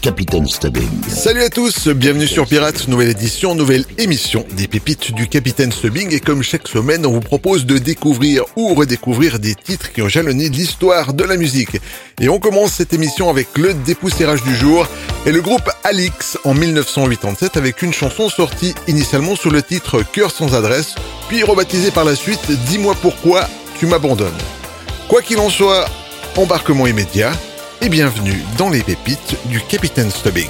Capitaine Stubbing. Salut à tous, bienvenue sur Pirates, nouvelle édition, nouvelle émission des pépites du Capitaine Stubbing et comme chaque semaine, on vous propose de découvrir ou redécouvrir des titres qui ont jalonné l'histoire de la musique. Et on commence cette émission avec le dépoussiérage du jour et le groupe Alix en 1987 avec une chanson sortie initialement sous le titre Cœur sans adresse, puis rebaptisée par la suite Dis-moi pourquoi tu m'abandonnes. Quoi qu'il en soit, embarquement immédiat, et bienvenue dans les pépites du Capitaine Stubbing.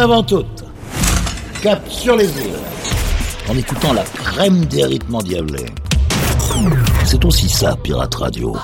avant toute. Cap sur les îles. En écoutant la crème des rythmes endiablés. C'est aussi ça, Pirate Radio.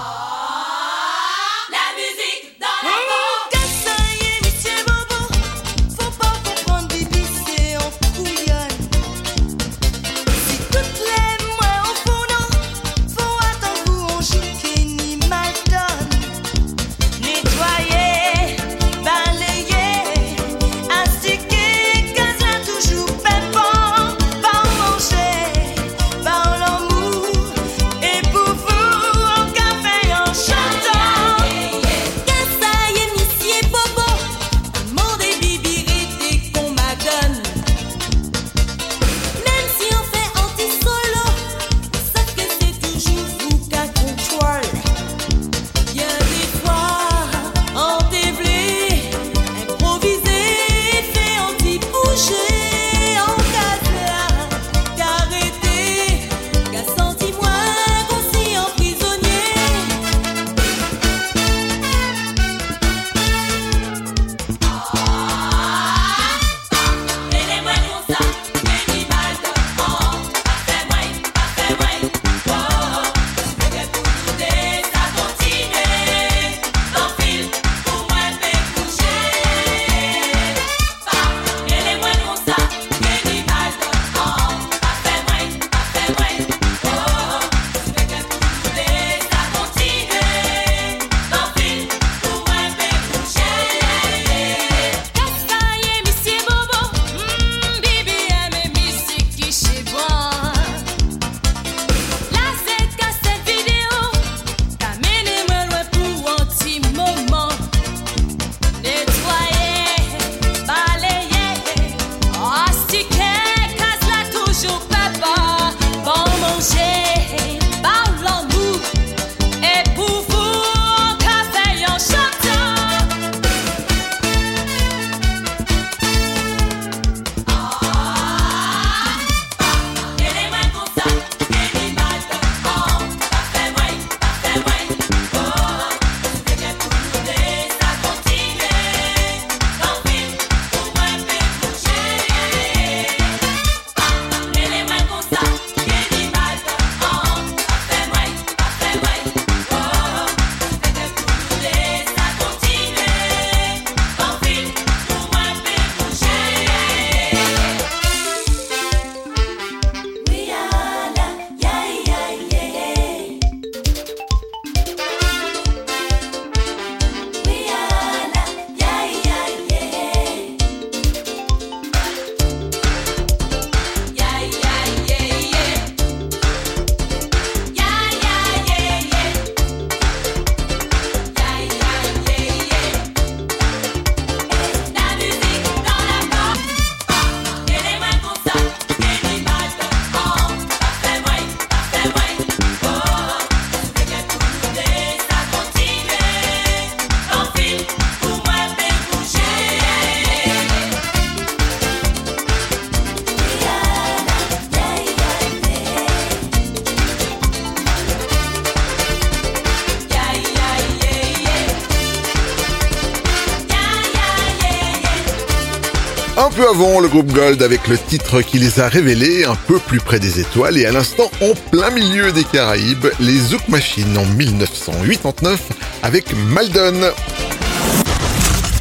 avant le groupe Gold avec le titre qui les a révélés un peu plus près des étoiles et à l'instant en plein milieu des Caraïbes, les Zouk Machines en 1989 avec Maldon.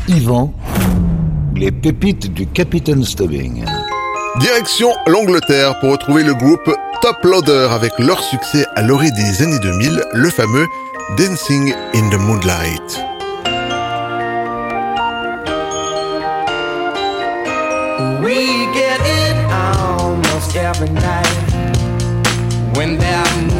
Yvan, les pépites du Capitaine Stubbing. Direction l'Angleterre pour retrouver le groupe Top Loader avec leur succès à l'orée des années 2000, le fameux Dancing in the Moonlight. every night. When there are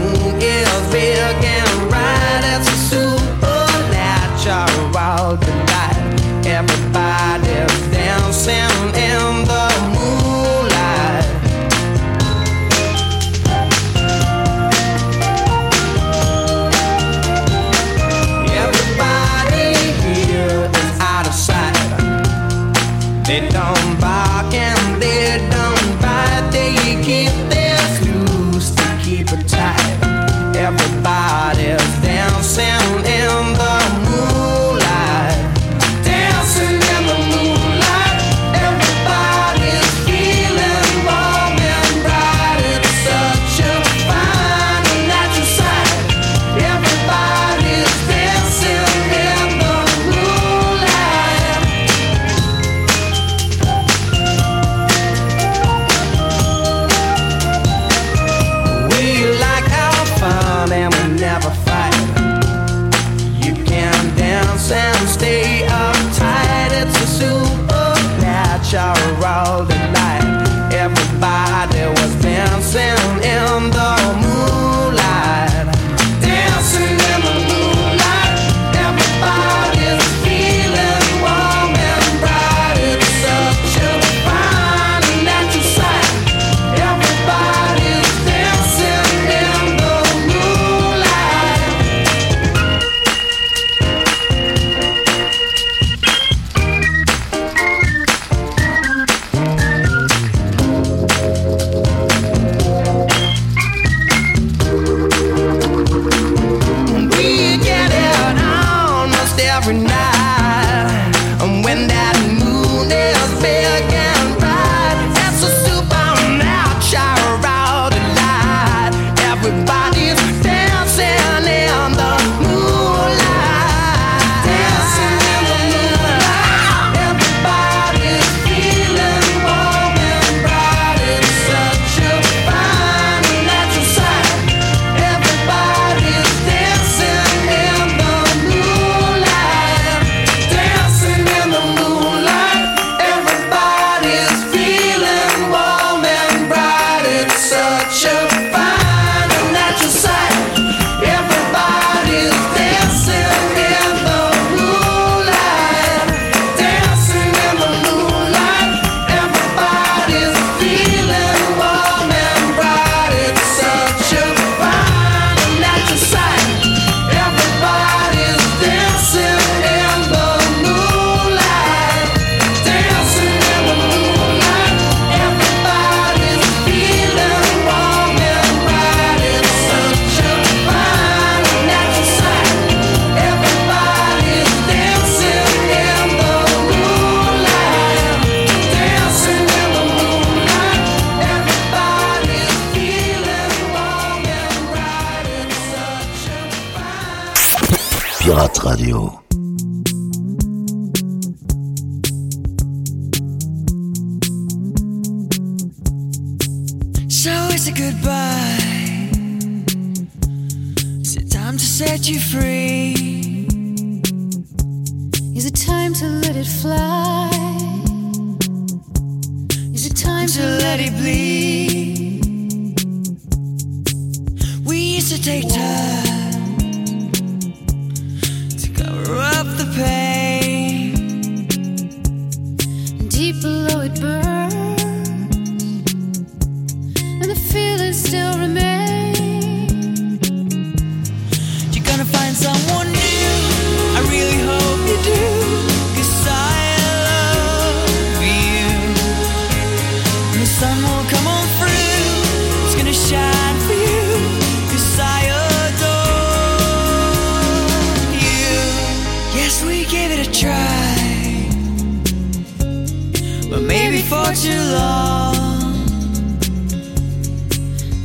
For too long.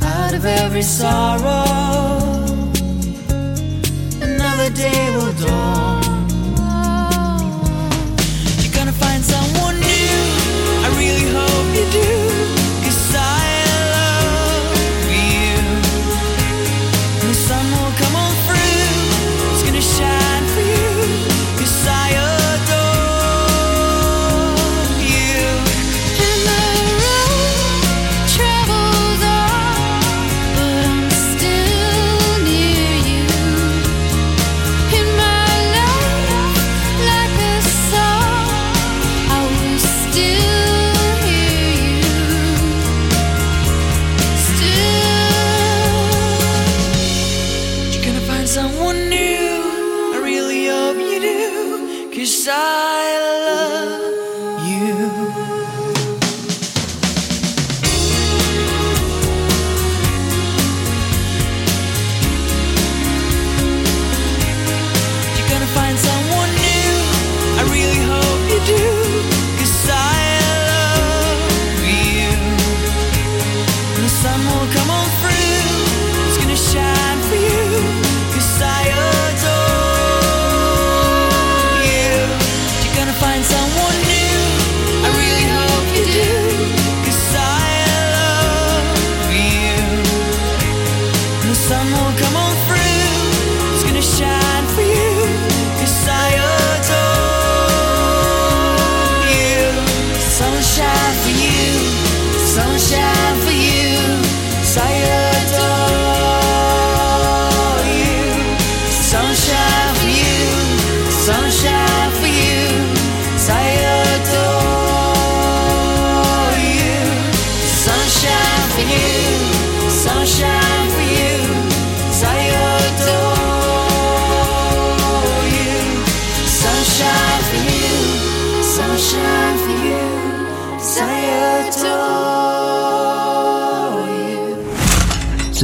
Out of every sorrow another day will dawn.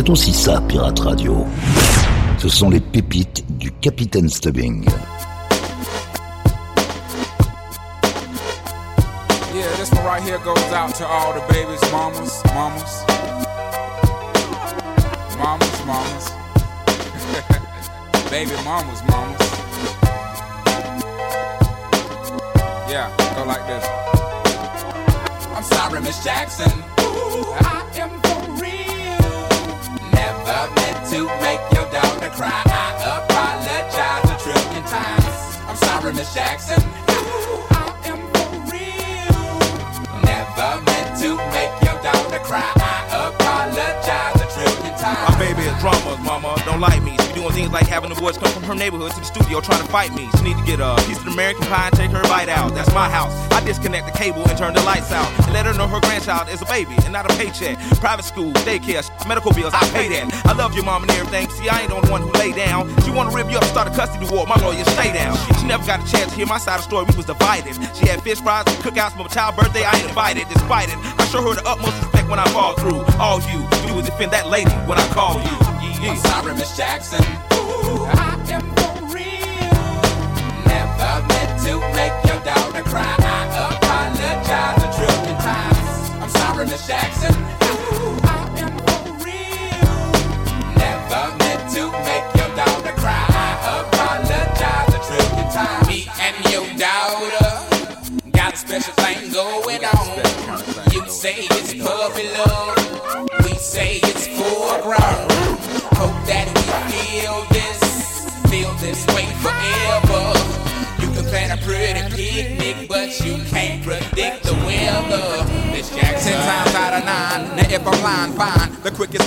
C'est aussi ça, Pirate Radio. Ce sont les pépites du Capitaine Stubbing. Yeah, this one right here goes out to all the babies, mamas, mamas. Mamas, mamas. Baby mamas, mamas. Yeah, go like this. I'm sorry, Miss Jackson. Ooh, I am to make your daughter cry. I apologize a trillion times. I'm sorry, Miss Jackson. Ooh, I am for real. Never meant to make your daughter cry. I apologize a trillion times. My baby is drama, mama. Don't like me. She doing things like having the boys come from her neighborhood to the studio trying to fight me. She need to get a piece of American pie and take her bite out. That's my house. I disconnect the cable and turn the lights out. And let her know her grandchild is a baby and not a paycheck. Private school, daycare, medical bills, I pay that. I love your mom and everything. See, I ain't the only one who lay down. She wanna rip you up, start a custody war. My lawyer, stay down. She never got a chance to hear my side of the story. We was divided. She had fish fries, and cookouts for my child birthday. I ain't invited. Despite it, I show her the utmost respect when I fall through. All you do is defend that lady when I call you. Yeah, I'm sorry, Miss Jackson. Ooh, I am for real. Never meant to make your daughter cry. I apologize a trillion times. I'm sorry, Miss Jackson. Quickest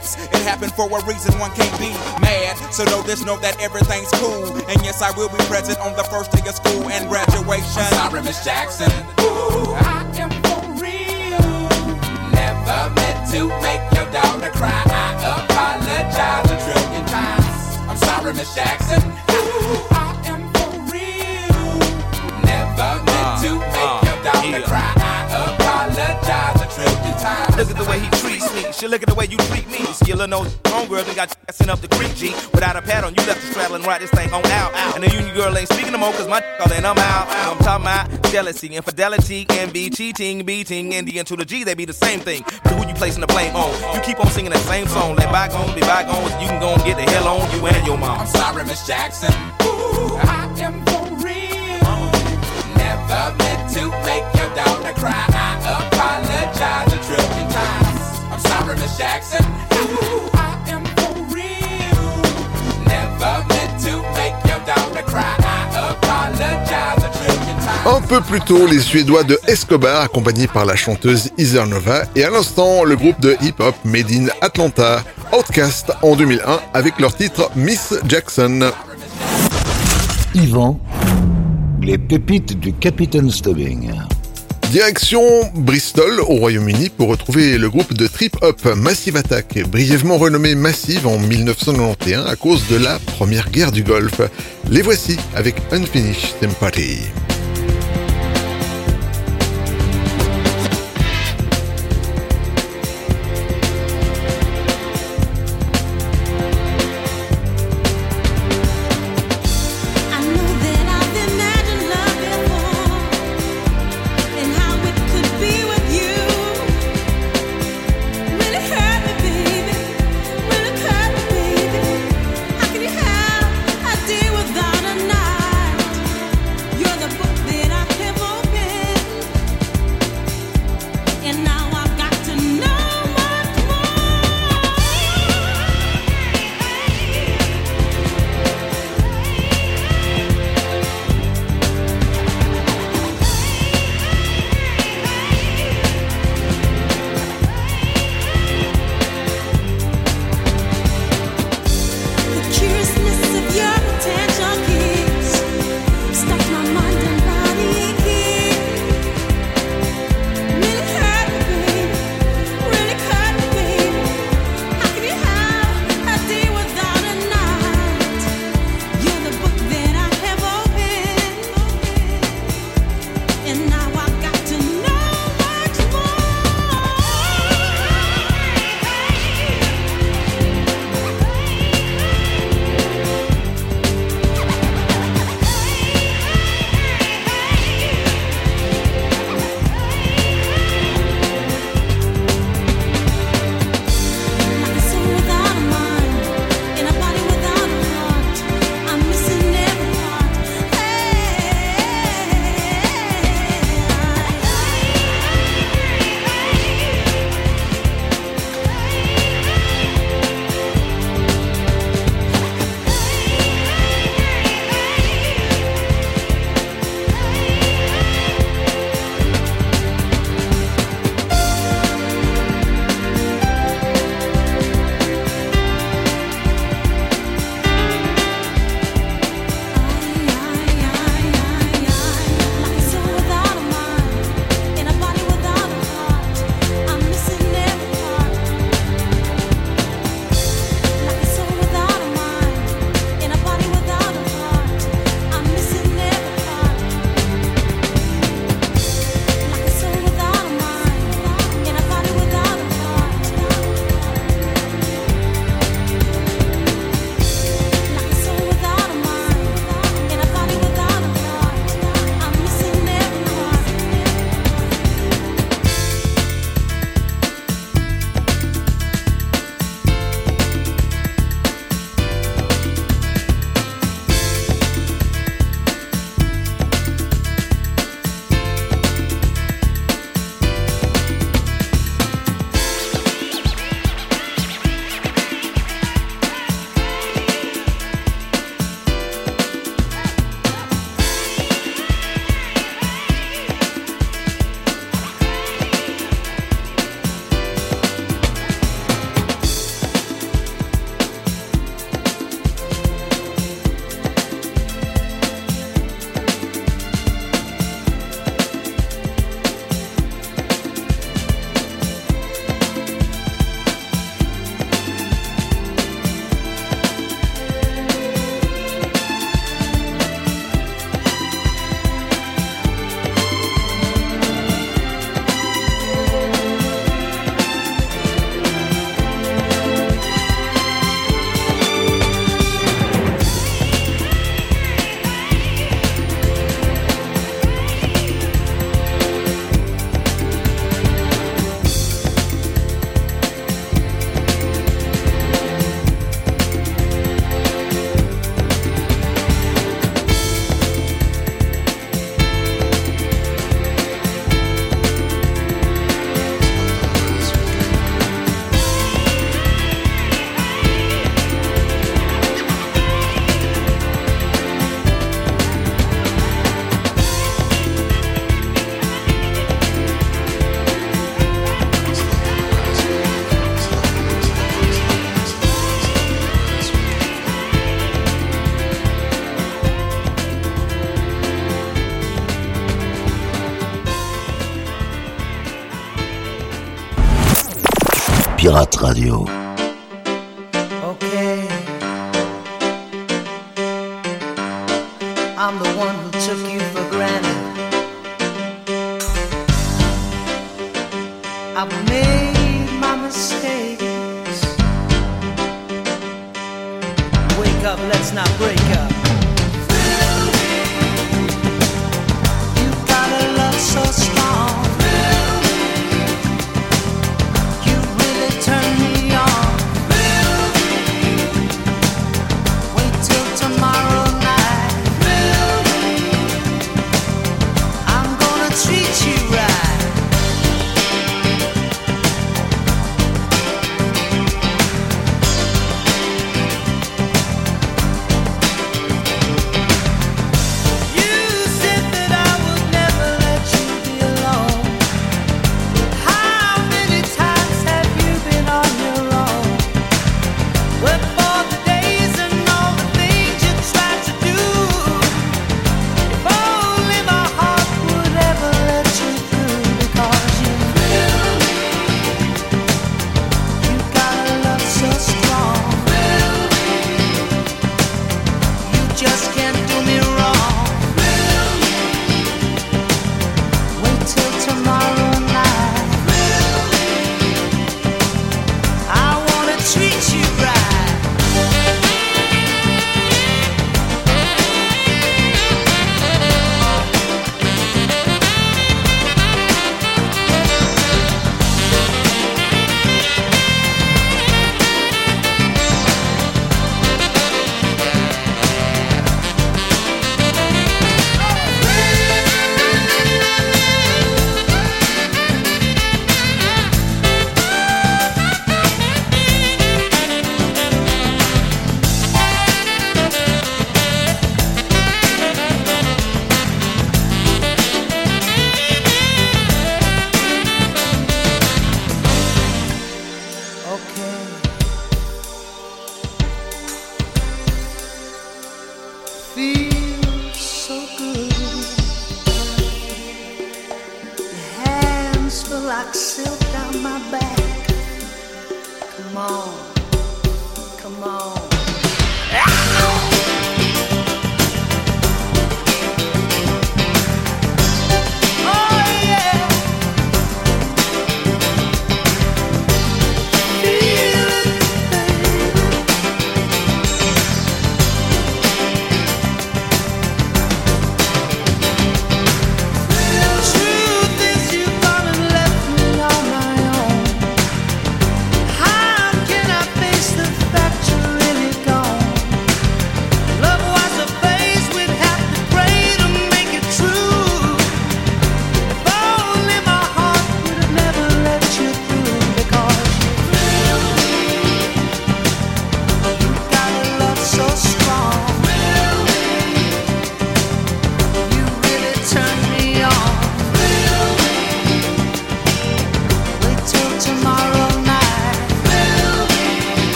It happened for a reason, one can't be mad. So know this, know that everything's cool. And yes, I will be present on the first day of school and graduation. I'm sorry, Miss Jackson. Ooh, I am for real. Never meant to make your daughter cry. I apologize a trillion times. I'm sorry, Miss Jackson. Ooh, I am for real. Never meant uh, to make uh, your daughter cry. I apologize a trillion times. Look at the way he me. She look at the way you treat me. Skiller knows homegirl done got you sent up the creek, G. Without a pad on, you left the straddle and ride this thing on out. And the union girl ain't speaking no more, cause my all in, I'm out. I'm talking about jealousy, infidelity, envy, cheating, beating, and the to the G, they be the same thing. But who you placing the blame on? You keep on singing that same song. Let bygones be bygones, you can go and get the hell on you and your mom. I'm sorry, Miss Jackson. Ooh, I am for real. Never meant to make your daughter cry. Jackson. Ooh, I am for real. Never meant to make your daughter cry. I apologize a trillion times. Un peu plus tôt, les Suédois de Escobar, accompagnés par la chanteuse Heather Nova, et à l'instant, le groupe de hip-hop Made in Atlanta, Outcast, en 2001, avec leur titre Miss Jackson. Yvan, les pépites du Capitaine Stubbing. Direction Bristol au Royaume-Uni pour retrouver le groupe de trip-hop Massive Attack, brièvement renommé Massive en 1991 à cause de la première guerre du Golfe. Les voici avec Unfinished Sympathy. Pirate Radio. Okay. I'm the one who took you for granted. I've made my mistakes. Wake up, let's not break up.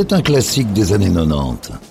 C'est un classique des années 90.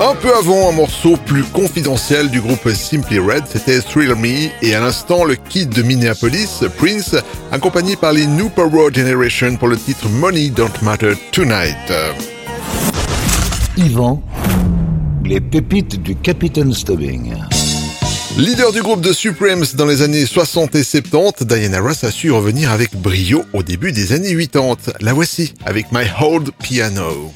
Un peu avant, un morceau plus confidentiel du groupe Simply Red, c'était Thrill Me, et à l'instant, le kid de Minneapolis, Prince, accompagné par les New Power Generation pour le titre Money Don't Matter Tonight. Yvan, les pépites du Capitaine Stubbing. Leader du groupe de Supremes dans les années 60 et 70, Diana Ross a su revenir avec brio au début des années 80. La voici avec My Hold Piano.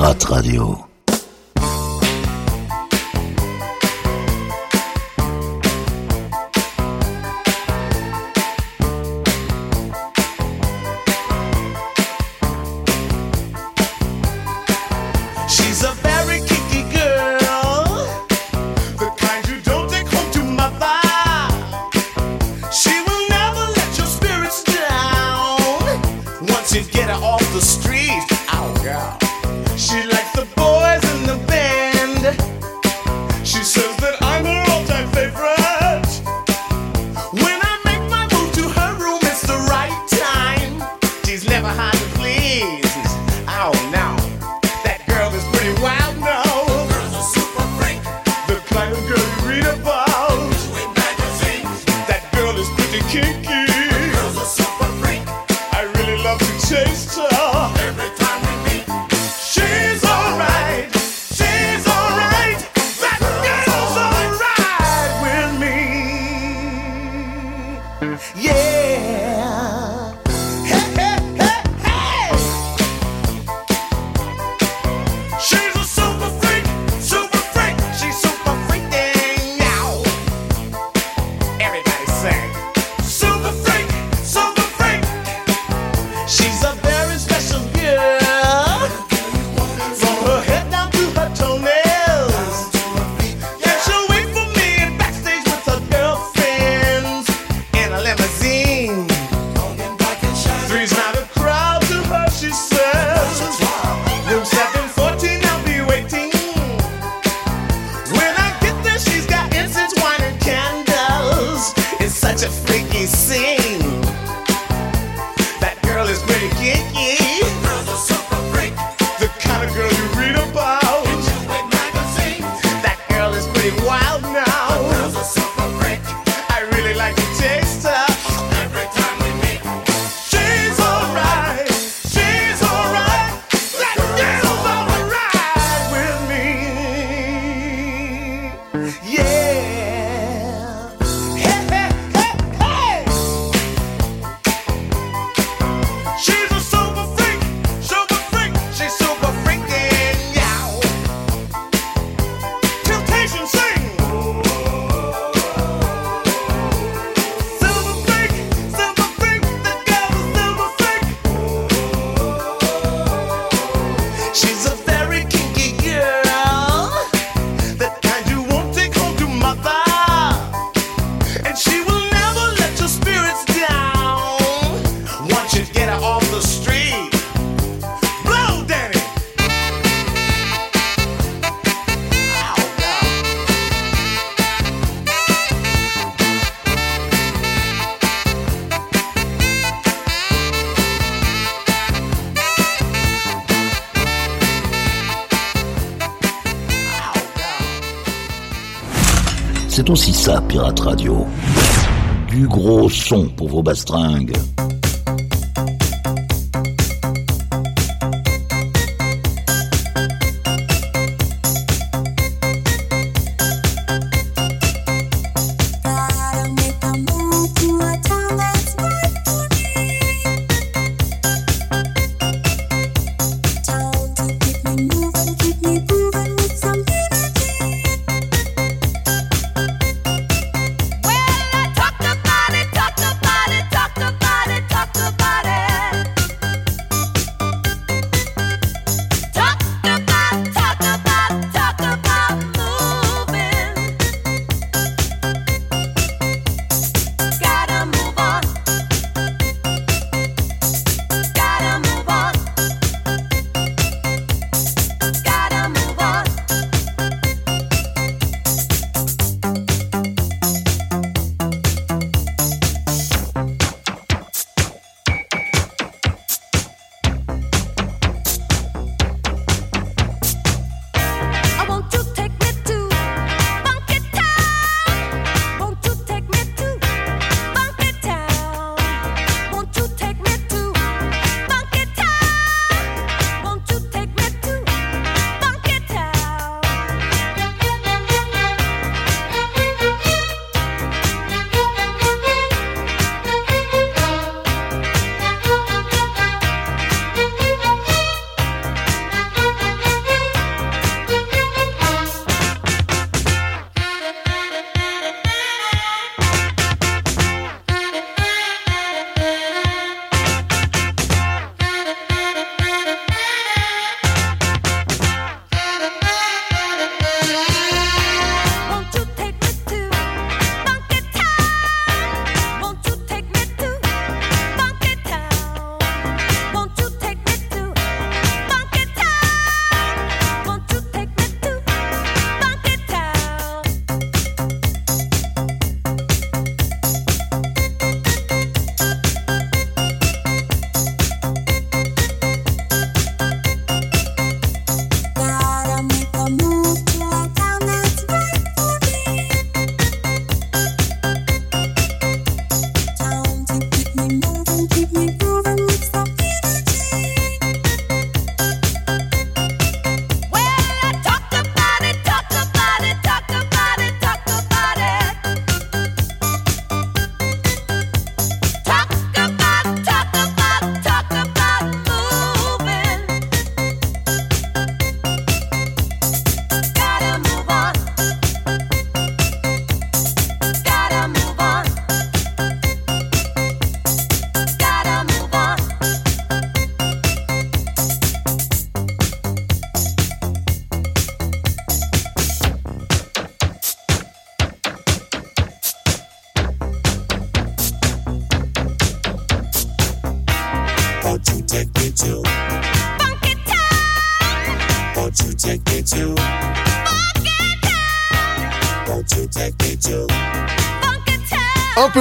Pirate Radio. Pirate Radio. Du gros son pour vos bastringues.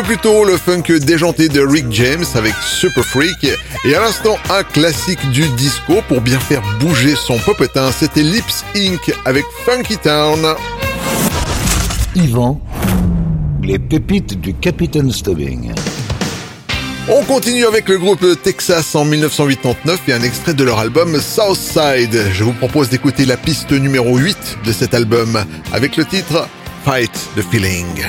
Plutôt le funk déjanté de Rick James avec Super Freak. Et à l'instant, un classique du disco pour bien faire bouger son popotin. C'était Lips Inc. avec Funky Town. Yvan, les pépites du Capitaine Stubbing. On continue avec le groupe Texas en 1989 et un extrait de leur album Southside. Je vous propose d'écouter la piste numéro 8 de cet album avec le titre Fight the Feeling.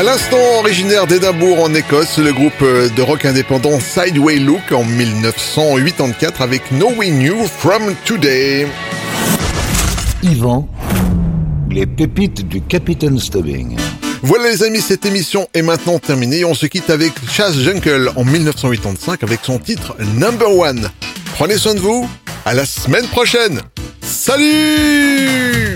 À l'instant, originaire d'Édimbourg en Écosse, le groupe euh, de rock indépendant Sideway Look en 1984 avec Knowing You From Today. Yvan, les pépites du Capitaine Stubbing. Voilà les amis, cette émission est maintenant terminée. On se quitte avec Chas Jungle en 1985 avec son titre Number One. Prenez soin de vous, à la semaine prochaine. Salut